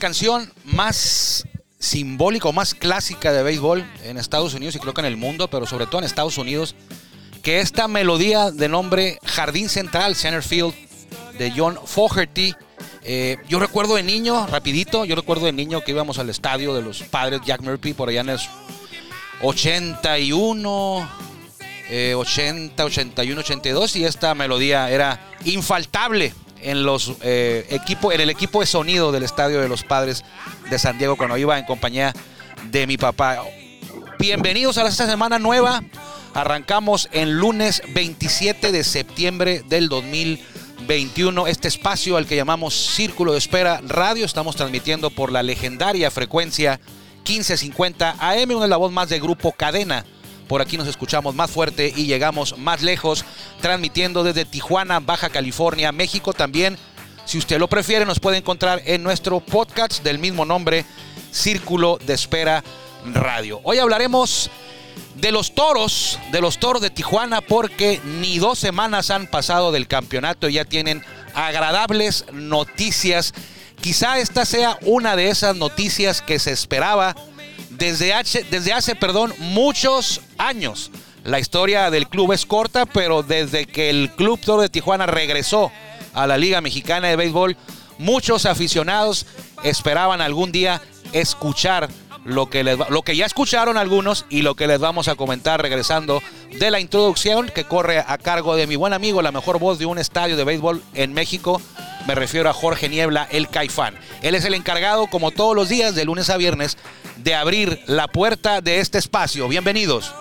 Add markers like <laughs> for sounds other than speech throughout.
Canción más simbólica o más clásica de béisbol en Estados Unidos y creo que en el mundo, pero sobre todo en Estados Unidos, que esta melodía de nombre Jardín Central, Center Field, de John Fogerty. Eh, yo recuerdo de niño, rapidito, yo recuerdo de niño que íbamos al estadio de los padres Jack Murphy por allá en el 81, 80, 81, 82 y esta melodía era infaltable en, los, eh, equipo, en el equipo de sonido del Estadio de los Padres de San Diego cuando iba en compañía de mi papá. Bienvenidos a esta semana nueva. Arrancamos en lunes 27 de septiembre del 2021. Este espacio al que llamamos Círculo de Espera Radio. Estamos transmitiendo por la legendaria frecuencia 1550 AM, una de la voz más de Grupo Cadena por aquí nos escuchamos más fuerte y llegamos más lejos, transmitiendo desde Tijuana, Baja California, México también. Si usted lo prefiere, nos puede encontrar en nuestro podcast del mismo nombre, Círculo de Espera Radio. Hoy hablaremos de los toros, de los toros de Tijuana, porque ni dos semanas han pasado del campeonato y ya tienen agradables noticias. Quizá esta sea una de esas noticias que se esperaba desde hace, desde hace perdón, muchos años. La historia del club es corta, pero desde que el Club Toro de Tijuana regresó a la Liga Mexicana de Béisbol, muchos aficionados esperaban algún día escuchar lo que, les, lo que ya escucharon algunos y lo que les vamos a comentar regresando de la introducción que corre a cargo de mi buen amigo, la mejor voz de un estadio de béisbol en México. Me refiero a Jorge Niebla, el Caifán. Él es el encargado, como todos los días, de lunes a viernes, de abrir la puerta de este espacio. Bienvenidos.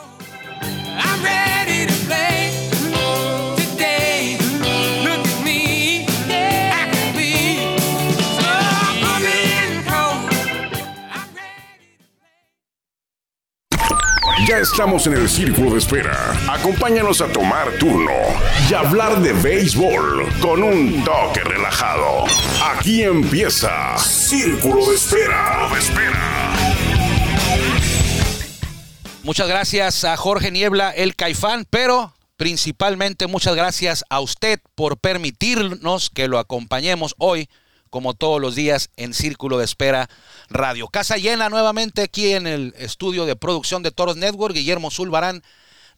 Ya estamos en el círculo de espera. Acompáñanos a tomar turno y hablar de béisbol con un toque relajado. Aquí empieza Círculo de Espera. De espera. Muchas gracias a Jorge Niebla, el Caifán, pero principalmente muchas gracias a usted por permitirnos que lo acompañemos hoy, como todos los días, en Círculo de Espera Radio. Casa llena nuevamente aquí en el estudio de producción de Toros Network, Guillermo Zulbarán.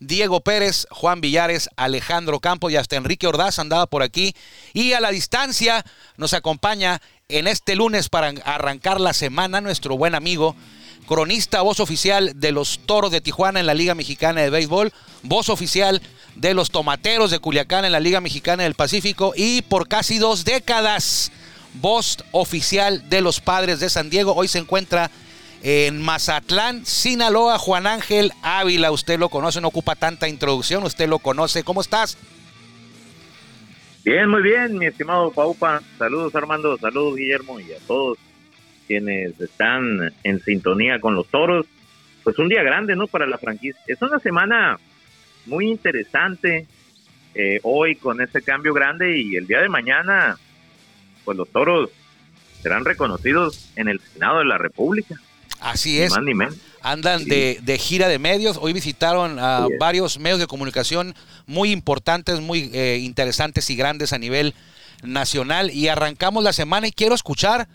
Diego Pérez, Juan Villares, Alejandro Campos y hasta Enrique Ordaz andaba por aquí. Y a la distancia nos acompaña en este lunes para arrancar la semana nuestro buen amigo cronista, voz oficial de los Toros de Tijuana en la Liga Mexicana de Béisbol, voz oficial de los Tomateros de Culiacán en la Liga Mexicana del Pacífico y por casi dos décadas, voz oficial de los Padres de San Diego. Hoy se encuentra en Mazatlán, Sinaloa, Juan Ángel Ávila. Usted lo conoce, no ocupa tanta introducción, usted lo conoce. ¿Cómo estás? Bien, muy bien, mi estimado Paupa. Saludos Armando, saludos Guillermo y a todos quienes están en sintonía con los toros. Pues un día grande, ¿no? Para la franquicia. Es una semana muy interesante eh, hoy con este cambio grande y el día de mañana, pues los toros serán reconocidos en el Senado de la República. Así es. Andan de, de, gira de medios. Hoy visitaron a varios medios de comunicación muy importantes, muy eh, interesantes y grandes a nivel nacional. Y arrancamos la semana y quiero escuchar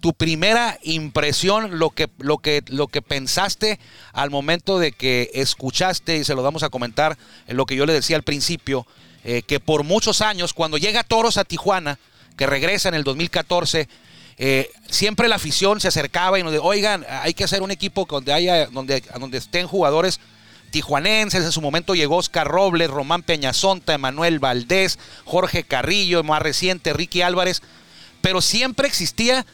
tu primera impresión, lo que, lo que, lo que pensaste al momento de que escuchaste, y se lo vamos a comentar en lo que yo le decía al principio, eh, que por muchos años, cuando llega Toros a Tijuana, que regresa en el 2014, eh, siempre la afición se acercaba y nos decía, oigan, hay que hacer un equipo donde haya, donde, donde estén jugadores tijuanenses. En su momento llegó Oscar Robles, Román Peñazonta, Emanuel Valdés, Jorge Carrillo, más reciente, Ricky Álvarez. Pero siempre existía,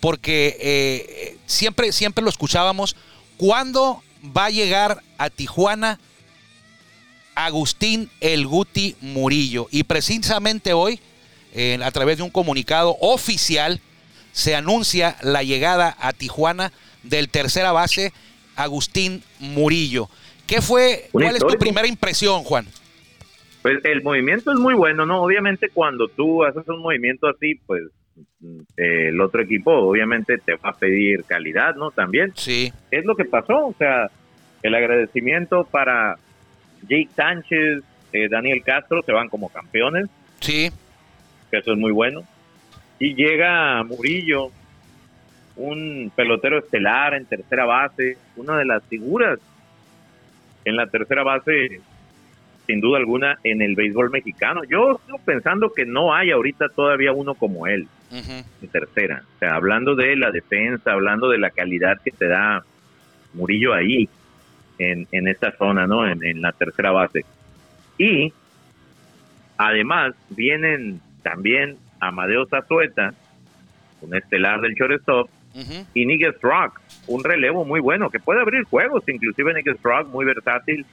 porque eh, siempre, siempre lo escuchábamos, ¿cuándo va a llegar a Tijuana Agustín El Guti Murillo? Y precisamente hoy, a través de un comunicado oficial, se anuncia la llegada a Tijuana del tercera base Agustín Murillo. ¿Qué fue, cuál es tu primera impresión, Juan? Pues el movimiento es muy bueno, ¿no? Obviamente cuando tú haces un movimiento así, pues eh, el otro equipo obviamente te va a pedir calidad, ¿no? También. Sí. Es lo que pasó, o sea, el agradecimiento para Jake Sánchez, eh, Daniel Castro, se van como campeones. Sí. Que eso es muy bueno. Y llega Murillo, un pelotero estelar en tercera base, una de las figuras en la tercera base, sin duda alguna, en el béisbol mexicano. Yo estoy pensando que no hay ahorita todavía uno como él, en tercera. O sea, hablando de la defensa, hablando de la calidad que te da Murillo ahí, en, en esta zona, ¿no? En, en la tercera base. Y además vienen también Amadeo Zazueta, un estelar del shortstop, y Nick Rock, un relevo muy bueno, que puede abrir juegos, inclusive Nick Rock, muy versátil,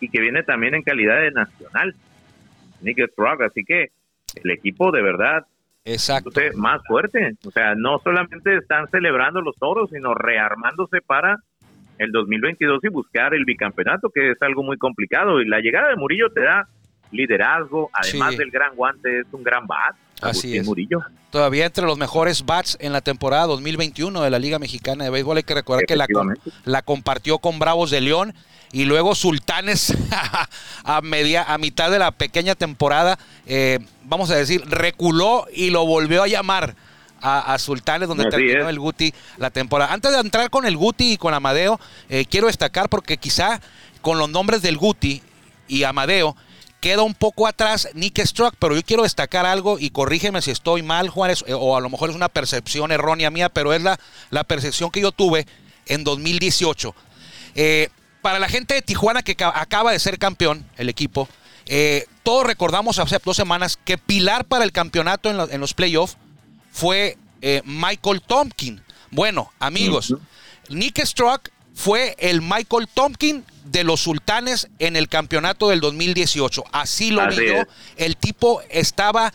y que viene también en calidad de nacional. Nick Rock, así que el equipo de verdad Exacto. más fuerte. O sea, no solamente están celebrando los toros, sino rearmándose para el 2022 y buscar el bicampeonato, que es algo muy complicado. Y la llegada de Murillo te da liderazgo, además del gran guante, es un gran bat. Así es. Todavía entre los mejores bats en la temporada 2021 de la Liga Mexicana de Béisbol. Hay que recordar que la, la compartió con Bravos de León y luego Sultanes <laughs> a, media, a mitad de la pequeña temporada, eh, vamos a decir, reculó y lo volvió a llamar. A, Sultanes, donde terminó el Guti la temporada. Antes de entrar con el Guti y con Amadeo, eh, quiero destacar porque quizá con los nombres del Guti y Amadeo, queda un poco atrás Nick Struck, pero yo quiero destacar algo y corrígeme si estoy mal, Juárez, eh, o a lo mejor es una percepción errónea mía, pero es la, la percepción que yo tuve en 2018. Eh, para la gente de Tijuana que acaba de ser campeón, el equipo, eh, todos recordamos hace dos semanas que pilar para el campeonato en, los playoffs fue Michael Tompkin. Bueno, amigos, Nick Struck fue el Michael Tompkin de los sultanes en el campeonato del 2018. Así lo vio. El tipo estaba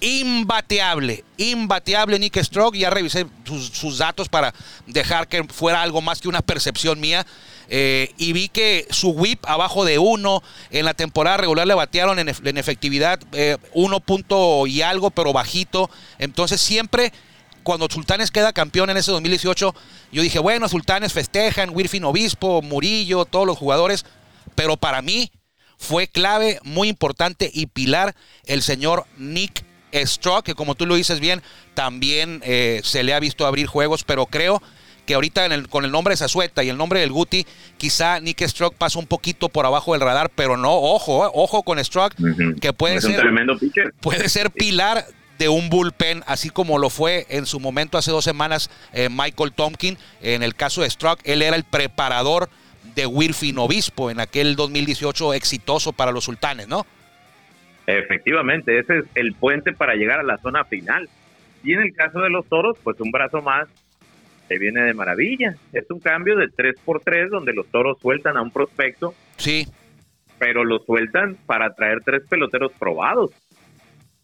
imbateable, imbateable Nick Stroke. Ya revisé sus, datos para dejar que fuera algo más que una percepción mía. Eh, y vi que su whip abajo de uno en la temporada regular le batearon en, efectividad eh, uno punto y algo, pero bajito. Entonces siempre cuando Sultanes queda campeón en ese 2018, yo dije, bueno, Sultanes festejan, Wirfin Obispo, Murillo, todos los jugadores, pero para mí fue clave, muy importante y pilar el señor Nick Strock, que como tú lo dices bien, también eh, se le ha visto abrir juegos, pero creo que ahorita con el nombre de Zazueta y el nombre del Guti, quizá Nick Strock pasa un poquito por abajo del radar, pero no, ojo, eh, ojo con Strock, que puede ser, puede ser pilar de un bullpen, así como lo fue en su momento hace dos semanas eh, Michael Tompkin. En el caso de Struck, él era el preparador de Wilfin Obispo en aquel 2018 exitoso para los sultanes, ¿no? Efectivamente, ese es el puente para llegar a la zona final. Y en el caso de los toros, pues un brazo más se viene de maravilla. Es un cambio de 3 por 3 donde los toros sueltan a un prospecto. Sí. Pero lo sueltan para traer tres peloteros probados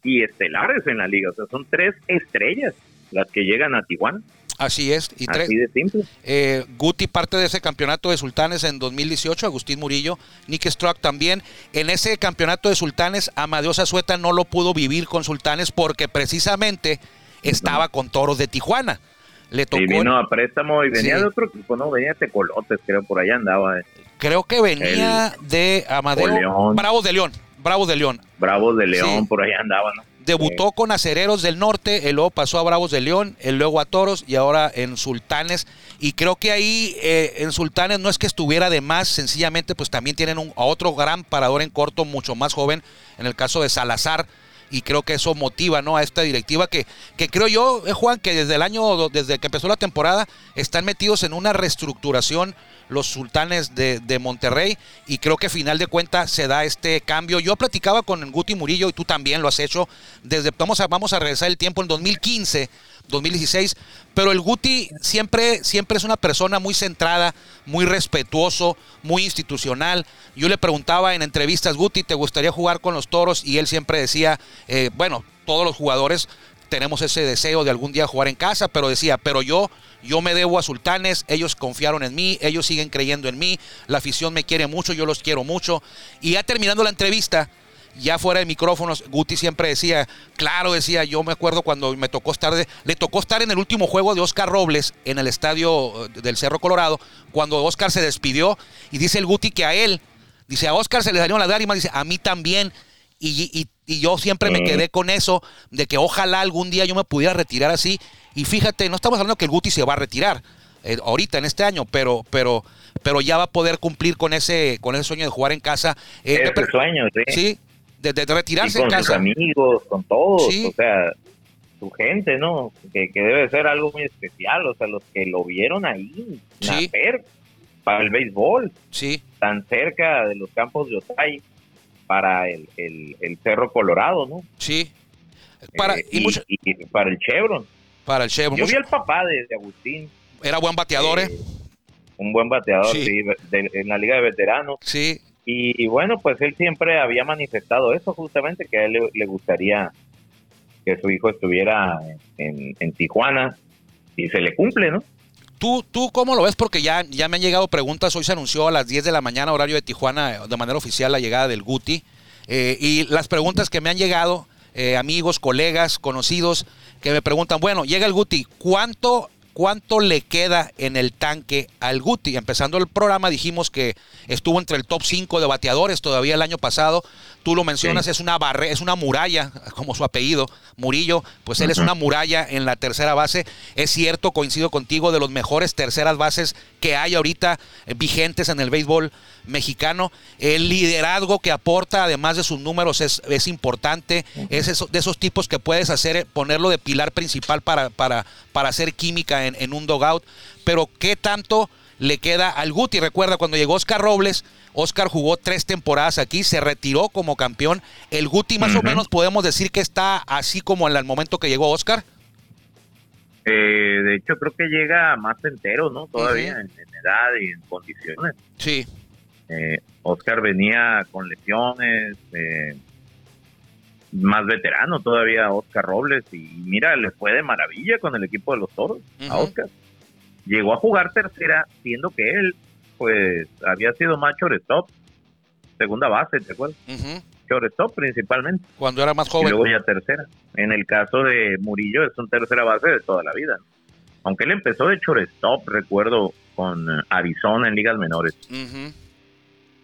y estelares en la liga. O sea, son tres estrellas las que llegan a Tijuana. Así es. Y Así de simple. Eh, Guti parte de ese campeonato de Sultanes en 2018, Agustín Murillo, Nick Struck también. En ese campeonato de Sultanes, Amadeo Azueta no lo pudo vivir con Sultanes porque precisamente estaba con Toros de Tijuana. Le tocó. Y vino a préstamo y venía de otro equipo, ¿no? Venía de Tecolotes, creo, por allá andaba. Creo que venía de Amadeo. Bravo de León. Bravo de León. Bravo de León, por ahí andaban, ¿no? debutó con Acereros del Norte, luego pasó a Bravos de León, luego a Toros y ahora en Sultanes. Y creo que ahí eh, en Sultanes no es que estuviera de más, sencillamente pues también tienen un, a otro gran parador en corto, mucho más joven, en el caso de Salazar y creo que eso motiva ¿no? a esta directiva que, que creo yo, eh, Juan, que desde el año, desde que empezó la temporada, están metidos en una reestructuración los sultanes de, de Monterrey y creo que final de cuentas se da este cambio. Yo platicaba con Guti Murillo y tú también lo has hecho, desde, vamos a, vamos a regresar el tiempo en 2015 2016, pero el Guti siempre, siempre es una persona muy centrada, muy respetuoso, muy institucional. Yo le preguntaba en entrevistas, Guti, ¿te gustaría jugar con los toros? Y él siempre decía, eh, bueno, todos los jugadores tenemos ese deseo de algún día jugar en casa, pero decía, pero yo, yo me debo a Sultanes, ellos confiaron en mí, ellos siguen creyendo en mí, la afición me quiere mucho, yo los quiero mucho. Y ya terminando la entrevista, ya fuera de micrófonos, Guti siempre decía, claro, decía, yo me acuerdo cuando me tocó estar, le tocó estar en el último juego de Oscar Robles en el estadio eh, del Cerro Colorado, cuando Oscar se despidió, y dice el Guti que a él, dice, a Oscar se le dañó la lágrima, dice, a mí también, y, yo siempre me quedé con eso, de que ojalá algún día yo me pudiera retirar así, y fíjate, no estamos hablando que el Guti se va a retirar, eh, ahorita en este año, pero, pero, pero ya va a poder cumplir con ese, con ese sueño de jugar en casa. Eh, ese sueño, sí. Sí, de, retirarse con en amigos, con todos, o sea, su gente, ¿no? Que, debe ser algo muy especial, o sea, los que lo vieron ahí nacer para el béisbol, sí. tan cerca de los campos de Otay para el, el, Cerro Colorado, ¿no? Sí. Para, eh, y, para el Chevron. Para el Chevron. Yo vi al papá de, Agustín. Era buen bateador, ¿eh? ¿eh? Un buen bateador, sí, en la Liga de Veteranos. Sí, y, bueno, pues él siempre había manifestado eso justamente, que a él le, gustaría que su hijo estuviera en, Tijuana y se le cumple, ¿no? ¿Tú, ¿Tú cómo lo ves? Porque ya, ya me han llegado preguntas. Hoy se anunció a las 10 de la mañana, horario de Tijuana, de manera oficial, la llegada del Guti. Eh, y las preguntas que me han llegado, eh, amigos, colegas, conocidos, que me preguntan, bueno, llega el Guti, ¿cuánto cuánto le queda en el tanque al Guti. Empezando el programa dijimos que estuvo entre el top 5 de bateadores todavía el año pasado. Tú lo mencionas, es una barre, es una muralla, <laughs> como su apellido, Murillo, pues él es una muralla en la tercera base. Es cierto, coincido contigo, de los mejores terceras bases que hay ahorita vigentes en el béisbol mexicano. El liderazgo que aporta, además de sus números, es, es importante. Es de esos tipos que puedes hacer, eh, ponerlo de pilar principal para, para, para hacer química en, en un dogout. Pero ¿qué tanto le queda al Guti? Recuerda, cuando llegó Oscar Robles, Oscar jugó tres temporadas aquí, se retiró como campeón. El Guti más o menos podemos decir que está así como en el momento que llegó Oscar. Eh, de hecho, creo que llega más entero, ¿no? Todavía en, edad y en condiciones. Sí. Eh, Oscar venía con lesiones, eh, más veterano todavía Oscar Robles y mira, le fue de maravilla con el equipo de los Toros a Oscar. Llegó a jugar tercera, siendo que él pues había sido más shortstop, segunda base, ¿te acuerdas? Shortstop principalmente. Cuando era más joven. Y luego ya tercera. En el caso de Murillo es un tercera base de toda la vida. Aunque él empezó de shortstop, recuerdo, con Arizona en ligas menores.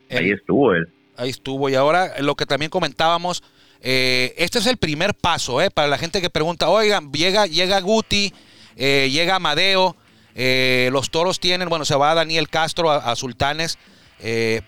Ahí estuvo él. Ahí estuvo. Y ahora lo que también comentábamos, eh, este es el primer paso, eh, para la gente que pregunta, oigan, llega, llega Guti, eh, llega Amadeo, los toros tienen, bueno, se va Daniel Castro a, Sultanes,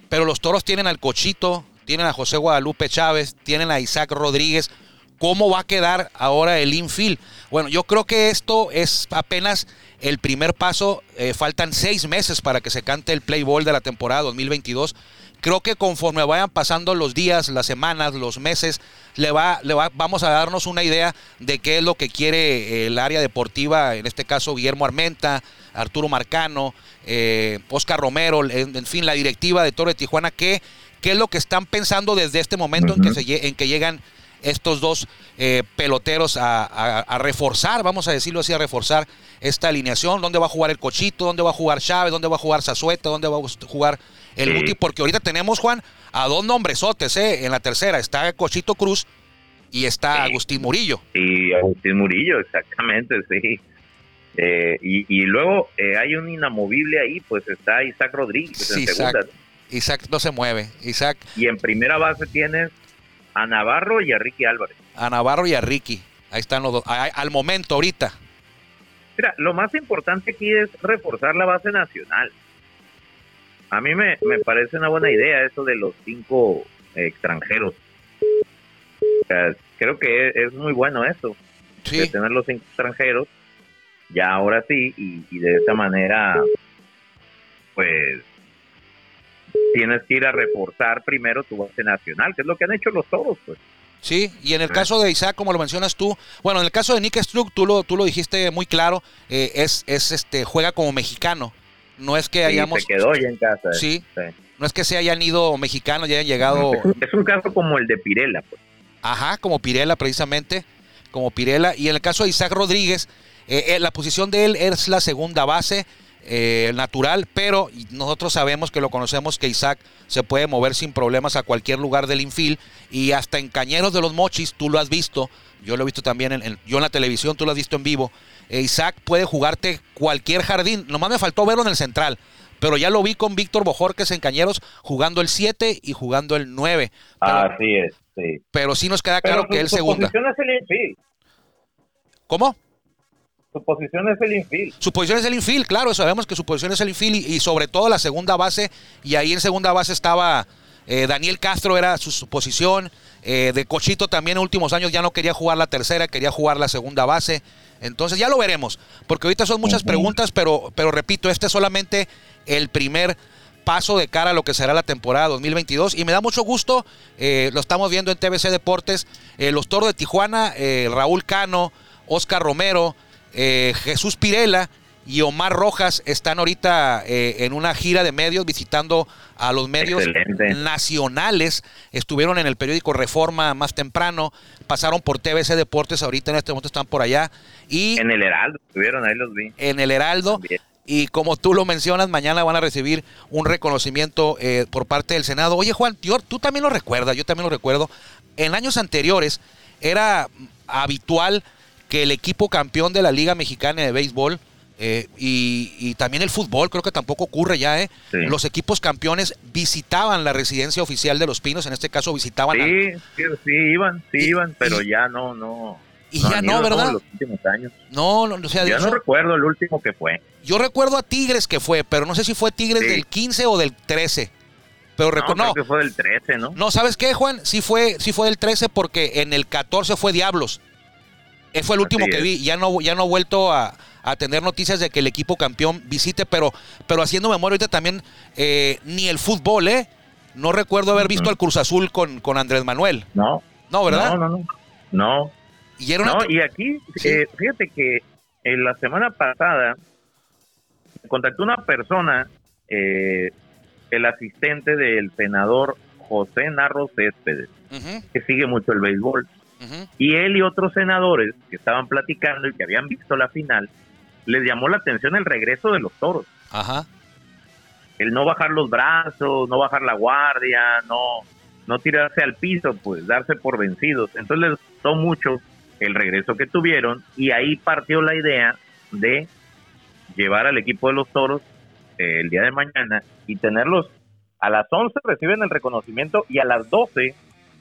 pero los toros tienen al Cochito, tienen a José Guadalupe Chávez, tienen a Isaac Rodríguez. ¿Cómo va a quedar ahora el infield? Bueno, yo creo que esto es apenas el primer paso. faltan seis meses para que se cante el play ball de la temporada 2022 creo que conforme vayan pasando los días, las semanas, los meses, le va, le va, vamos a darnos una idea de qué es lo que quiere el área deportiva, en este caso Guillermo Armenta, Arturo Marcano, eh, Oscar Romero, en, fin, la directiva de Toro de Tijuana, qué, qué es lo que están pensando desde este momento en, que se, en que llegan estos dos eh, peloteros a, reforzar, vamos a decirlo así, a reforzar esta alineación, dónde va a jugar el Cochito, dónde va a jugar Chávez, dónde va a jugar Zazueta, dónde va a jugar el Guti, porque ahorita tenemos, Juan, a dos nombresotes, ¿eh? En la tercera está Cochito Cruz y está Agustín Murillo. Y Agustín Murillo, exactamente, sí. Eh, y, luego eh, hay un inamovible ahí, pues está Isaac Rodríguez en segunda. Isaac, no se mueve. Isaac. Y en primera base tienes a Navarro y a Ricky Álvarez. a Navarro y a Ricky. Ahí están los dos. al momento, ahorita. Mira, lo más importante aquí es reforzar la base nacional. A mí me, me parece una buena idea eso de los cinco extranjeros. creo que es, muy bueno eso, de tener los cinco extranjeros, ya ahora sí, y, y de esa manera, pues tienes que ir a reforzar primero tu base nacional, que es lo que han hecho los toros, pues. Sí, y en el caso de Isaac, como lo mencionas tú, bueno, en el caso de Nick Struck, tú lo, tú lo dijiste muy claro, eh, es, es este, juega como mexicano. No es que hayamos. Se quedó ya en casa. Sí, No es que se hayan ido mexicanos, ya hayan llegado. Es un caso como el de Pirela, pues. Ajá, como Pirela, precisamente. Como Pirela. Y en el caso de Isaac Rodríguez, eh, eh, la posición de él es la segunda base. Eh, natural, pero nosotros sabemos que lo conocemos que Isaac se puede mover sin problemas a cualquier lugar del infil y hasta en Cañeros de los Mochis, tú lo has visto, yo lo he visto también, en, yo en la televisión, tú lo has visto en vivo, Isaac puede jugarte cualquier jardín, nomás me faltó verlo en el central, pero ya lo vi con Víctor Bojorques en Cañeros jugando el 7 y jugando el 9. Así es, sí. Pero sí nos queda claro que él segunda. Posición es el infil. ¿Cómo? Su posición es el infield. Su posición es el infield, claro, sabemos que su posición es el infield y, sobre todo la segunda base. Y ahí en segunda base estaba eh, Daniel Castro, era su, posición. Eh, de Cochito también en últimos años ya no quería jugar la tercera, quería jugar la segunda base. Entonces ya lo veremos, porque ahorita son muchas preguntas, pero, pero repito, este es solamente el primer paso de cara a lo que será la temporada 2022 y me da mucho gusto, eh, lo estamos viendo en TBC Deportes, los Toros de Tijuana, Raúl Cano, Oscar Romero, eh, Jesús Pirela y Omar Rojas están ahorita eh, en una gira de medios visitando a los medios nacionales. Estuvieron en el periódico Reforma más temprano, pasaron por TBC Deportes, ahorita en este momento están por allá. Y en el Heraldo, estuvieron ahí los vi. En el Heraldo. Y como tú lo mencionas, mañana van a recibir un reconocimiento eh, por parte del Senado. Oye, Juan, tú también lo recuerdas, yo también lo recuerdo. En años anteriores era habitual que el equipo campeón de la Liga Mexicana de Béisbol eh, y, también el fútbol, creo que tampoco ocurre ya, ¿eh? Los equipos campeones visitaban la residencia oficial de los Pinos, en este caso visitaban. Sí, sí, iban, sí iban, pero ya no, no. Y ya no, ¿verdad? Los últimos años. No, no, o sea, yo no recuerdo el último que fue. Yo recuerdo a Tigres que fue, pero no sé si fue Tigres del 15 o del 13. Pero recuerdo. No, que fue del 13, ¿no? No, ¿sabes qué, Juan? Sí fue, sí fue del 13 porque en el 14 fue Diablos. Ese fue el último que vi. Ya no, ya no he vuelto a, tener noticias de que el equipo campeón visite, pero, pero haciendo memoria ahorita también, eh, ni el fútbol, ¿eh? No recuerdo haber visto al Cruz Azul con, con Andrés Manuel. No. No, ¿verdad? No, no, no. No. Y, no, y aquí, eh, fíjate que en la semana pasada contactó una persona, eh, el asistente del senador José Narro Céspedes, que sigue mucho el béisbol. Y él y otros senadores que estaban platicando y que habían visto la final, les llamó la atención el regreso de los toros. Ajá. El no bajar los brazos, no bajar la guardia, no, no tirarse al piso, pues darse por vencidos. Entonces les gustó mucho el regreso que tuvieron y ahí partió la idea de llevar al equipo de los toros eh, el día de mañana y tenerlos a las 11 reciben el reconocimiento y a las 12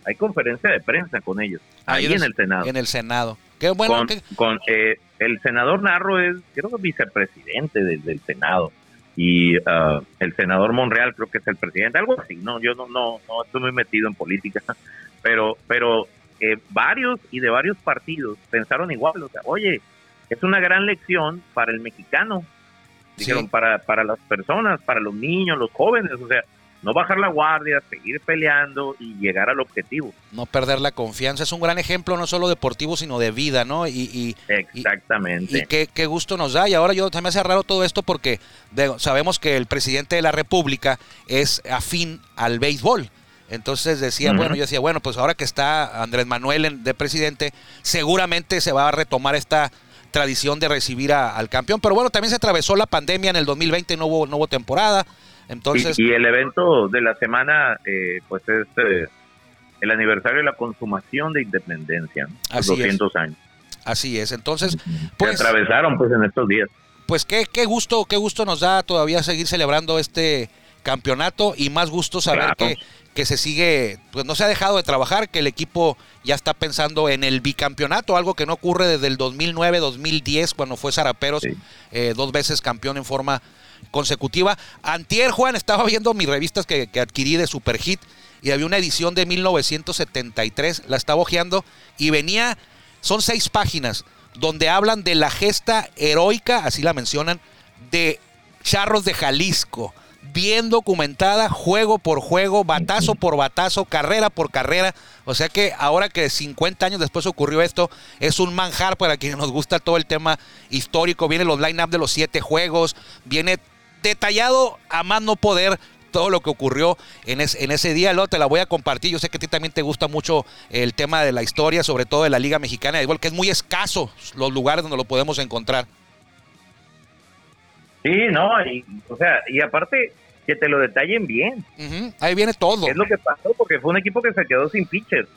hay conferencia de prensa con ellos, ahí, en el Senado. En el Senado. Qué bueno. Con, eh, el senador Narro es, creo que vicepresidente del, Senado. Y uh, el senador Monreal creo que es el presidente, algo así. No, yo no, no, no estoy muy metido en política, <laughs> pero, pero eh, varios y de varios partidos pensaron igual. O sea, oye, es una gran lección para el mexicano. Dijeron, para, para las personas, para los niños, los jóvenes. O sea, no bajar la guardia, seguir peleando y llegar al objetivo. No perder la confianza. Es un gran ejemplo, no solo deportivo, sino de vida, ¿no? Y, Exactamente. Y, qué, gusto nos da. Y ahora yo también me hace raro todo esto porque sabemos que el presidente de la República es afín al béisbol. Entonces decía, bueno, yo decía, bueno, pues ahora que está Andrés Manuel de presidente, seguramente se va a retomar esta tradición de recibir al campeón. Pero bueno, también se atravesó la pandemia en el 2020, no hubo, no hubo temporada. Entonces, y, el evento de la semana, eh, pues es eh, el aniversario de la consumación de independencia, 200 años. Así es, entonces, pues... Se atravesaron pues en estos días. Pues qué, qué gusto, qué gusto nos da todavía seguir celebrando este campeonato y más gusto saber Claro. que, que se sigue, pues no se ha dejado de trabajar, que el equipo ya está pensando en el bicampeonato, algo que no ocurre desde el 2009-2010 cuando fue Zaraperos, Sí. eh, dos veces campeón en forma consecutiva. Antier, Juan, estaba viendo mis revistas que, adquirí de Superhit y había una edición de 1973, la estaba hojeando y venía, son seis páginas, donde hablan de la gesta heroica, así la mencionan, de Charros de Jalisco, bien documentada, juego por juego, batazo por batazo, carrera por carrera. O sea que ahora que 50 años después ocurrió esto, es un manjar para quienes nos gusta todo el tema histórico. Vienen los line-up de los siete juegos, viene detallado a más no poder todo lo que ocurrió en ese día. Luego te la voy a compartir. Yo sé que a ti también te gusta mucho el tema de la historia, sobre todo de la Liga Mexicana, igual que es muy escaso los lugares donde lo podemos encontrar. Sí, no, y, o sea, y aparte que te lo detallen bien. Ahí viene todo. ¿Qué es lo que pasó? Porque fue un equipo que se quedó sin pitchers.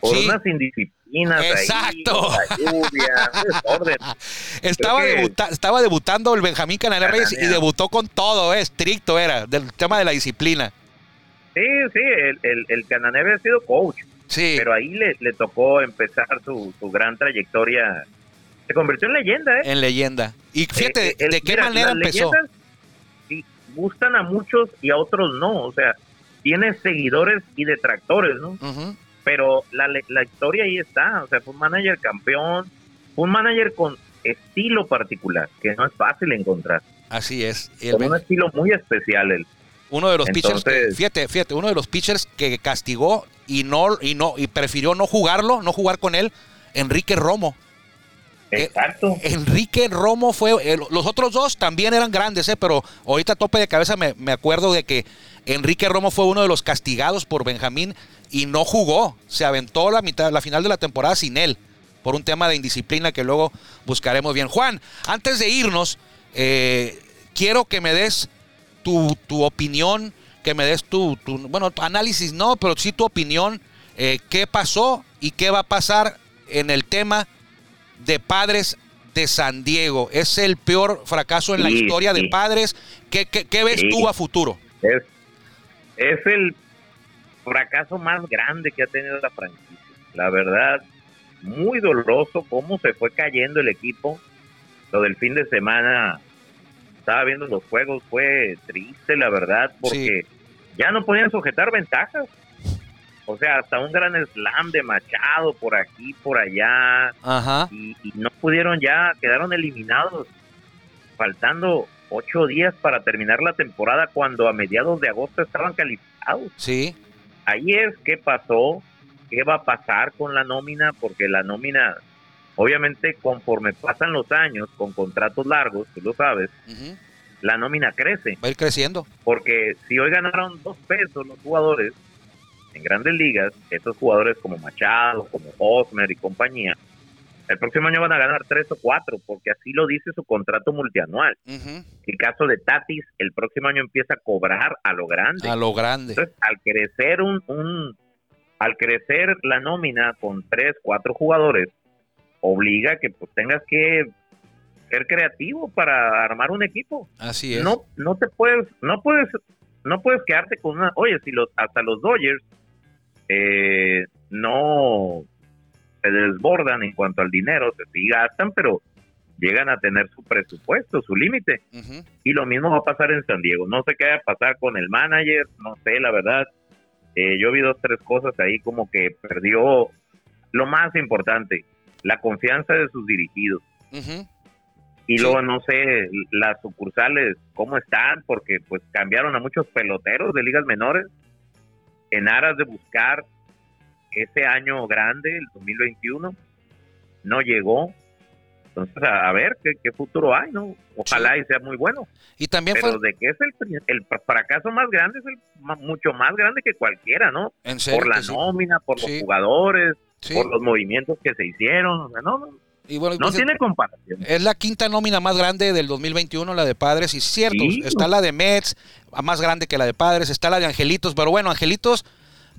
Por Sí. unas indisciplinas Exacto. ahí, la lluvia, un desorden. <laughs> Estaba, debuta- estaba debutando el Benjamín Canales Reyes y debutó con todo, eh, estricto era, del tema de la disciplina. Sí, sí, el, el, el Cananea había sido coach, Sí, pero ahí le, le tocó empezar su, su gran trayectoria. Se convirtió en leyenda, ¿eh? en leyenda. Y fíjate, Eh, el- ¿de qué mira, manera empezó? sí, gustan a muchos y a otros no. O sea, tiene seguidores y detractores, ¿no? Pero la, la historia ahí está. O sea, fue un manager campeón, fue un manager con estilo particular, que no es fácil encontrar. Así es. Y Con un estilo muy especial. él. uno de los pitchers, que- fíjate, fíjate, uno de los pitchers que castigó y no y no y prefirió no jugarlo, no jugar con él, Enrique Romo. Eh, Exacto. Enrique Romo fue. eh, los otros dos también eran grandes, eh, pero ahorita a tope de cabeza me, me acuerdo de que Enrique Romo fue uno de los castigados por Benjamín y no jugó. Se aventó la mitad, la final de la temporada sin él, por un tema de indisciplina que luego buscaremos bien. Juan, antes de irnos, eh, quiero que me des tu, tu opinión, que me des tu, tu- bueno, tu análisis no, pero sí tu opinión. eh, ¿Qué pasó y qué va a pasar en el tema de Padres de San Diego. Es el peor fracaso en la Sí, historia de. Padres. ¿Qué, qué- qué ves Sí. tú a futuro? Es, es el fracaso más grande que ha tenido la franquicia. La verdad, muy doloroso cómo se fue cayendo el equipo. Lo del fin de semana, estaba viendo los juegos, fue triste, la verdad, porque ya no podían sujetar ventajas. O sea, hasta un gran slam de Machado por aquí, por allá, Ajá. y, y no pudieron ya, quedaron eliminados, faltando ocho días para terminar la temporada cuando a mediados de agosto estaban calificados. Sí. Ahí es qué pasó, qué va a pasar con la nómina, porque la nómina, obviamente conforme pasan los años con contratos largos, tú lo sabes, la nómina crece, Va a ir creciendo. porque si hoy ganaron dos pesos los jugadores en grandes ligas, estos jugadores como Machado, como Osmer y compañía, el próximo año van a ganar tres o cuatro, porque así lo dice su contrato multianual. Ujú. El caso de Tatis, el próximo año empieza a cobrar a lo grande. A lo grande. Entonces, al crecer un, un- al crecer la nómina con tres, cuatro jugadores, obliga que pues tengas que ser creativo para armar un equipo. Así es. No, no te puedes, no puedes, no puedes quedarte con una, oye, si los, hasta los Dodgers eh, no se desbordan en cuanto al dinero, se sí gastan, pero llegan a tener su presupuesto, su límite. Y lo mismo va a pasar en San Diego. No sé qué va a pasar con el manager, no sé, la verdad. Eh, yo vi dos, tres cosas ahí como que perdió lo más importante, la confianza de sus dirigidos. Y Sí. luego no sé las sucursales cómo están, porque pues cambiaron a muchos peloteros de ligas menores en aras de buscar ese año grande, el 2021. No llegó. Entonces, a, a ver qué, qué futuro hay, ¿no? Ojalá y sea muy bueno. Y también Pero fue. de que es el, el fracaso más grande, es el mucho más grande que cualquiera, ¿no? En serio. Por la sí. nómina, por Sí. los jugadores, por los movimientos que se hicieron. O sea, no, no, Y bueno, no tiene comparación. Es la quinta nómina más grande del 2021, la de Padres, y cierto, Sí. está la de Mets, más grande que la de Padres, está la de Angelitos, pero bueno, Angelitos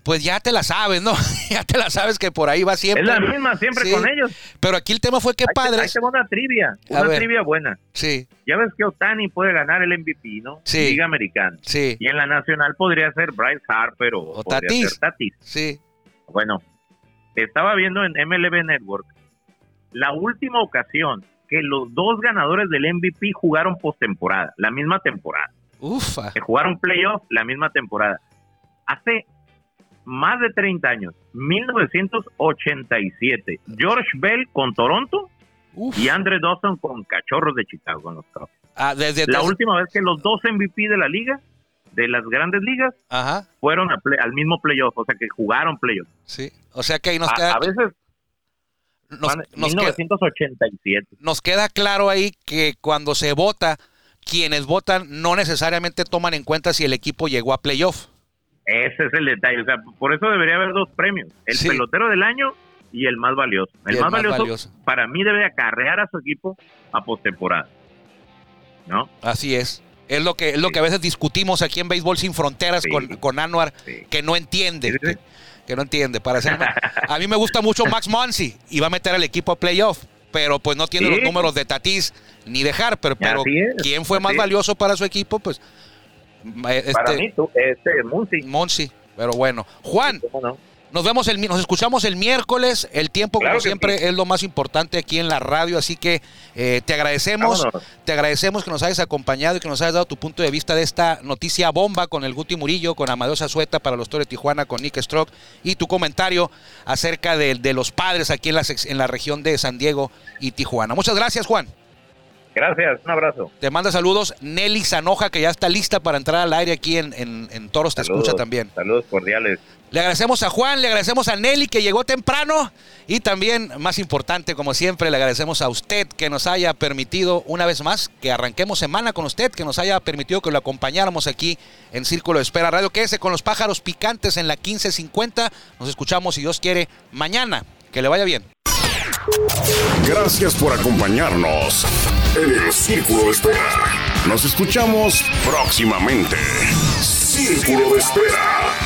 pues ya te la sabes, ¿no? <laughs> ya te la sabes que por ahí va siempre. Es la misma siempre Sí. con ellos. Pero aquí el tema fue que Ahí te- padres. Ahí te va una trivia, una ver. trivia buena. Sí, Ya ves que Otani puede ganar el MVP, ¿no? Sí. Liga Americana. sí, Y en la nacional podría ser Bryce Harper o, O Tatis. ser Tatis. sí. Bueno, estaba viendo en MLB Network la última ocasión que los dos ganadores del MVP jugaron postemporada, la misma temporada. Ufa. Que jugaron playoff la misma temporada. Hace más de 30 años, 1987, George Bell con Toronto Uf. y Andre Dawson con Cachorros de Chicago con los. Ah, desde La última vez que los dos MVP de la liga, de las grandes ligas, Ajá, fueron play- al mismo playoff, o sea que jugaron playoff. sí. O sea que ahí nos A, queda, a veces, nos, nos queda, 1987. nos queda claro ahí que cuando se vota, quienes votan no necesariamente toman en cuenta si el equipo llegó a playoff. Ese es el detalle. O sea, por eso debería haber dos premios: el Sí. pelotero del año y el más valioso. El, más, más valioso, valioso. para mí, debe acarrear a su equipo a postemporada. ¿No? Así es. Es lo que, es lo que a veces discutimos aquí en Béisbol Sin Fronteras Sí. con, con Anuar, Sí. que no entiende. Sí, sí, sí. Que, que no entiende. Para ser, a mí me gusta mucho Max Muncy y va a meter al equipo a playoff, pero pues no tiene Sí. los números de Tatis ni de Harper. Pero ¿quién fue más así es. valioso para su equipo? Pues eh, Para este, mí, tú, este Muncy. Muncy. Pero bueno, Juan, ¿Cómo no? Nos vemos el nos escuchamos el miércoles. El tiempo, Claro como siempre, sí. es lo más importante aquí en la radio. Así que eh, te agradecemos. Vámonos. Te agradecemos que nos hayas acompañado y que nos hayas dado tu punto de vista de esta noticia bomba con el Guti Murillo, con Amadeo Zazueta para los Toros de Tijuana, con Nick Stroke y tu comentario acerca de, de los padres aquí en la, sec- en la región de San Diego y Tijuana. Muchas gracias, Juan. Gracias, un abrazo. Te manda saludos Nelly Zanoja, que ya está lista para entrar al aire aquí en, en- en Toros. Te escucha también. Saludos cordiales. Le agradecemos a Juan, le agradecemos a Nelly que llegó temprano y también, más importante, como siempre, le agradecemos a usted que nos haya permitido una vez más que arranquemos semana con usted, que nos haya permitido que lo acompañáramos aquí en Círculo de Espera Radio. Quédese con los pájaros picantes en la 1550. Nos escuchamos, si Dios quiere, mañana. Que le vaya bien. Gracias por acompañarnos en el Círculo de Espera. Nos escuchamos próximamente. Círculo de Espera.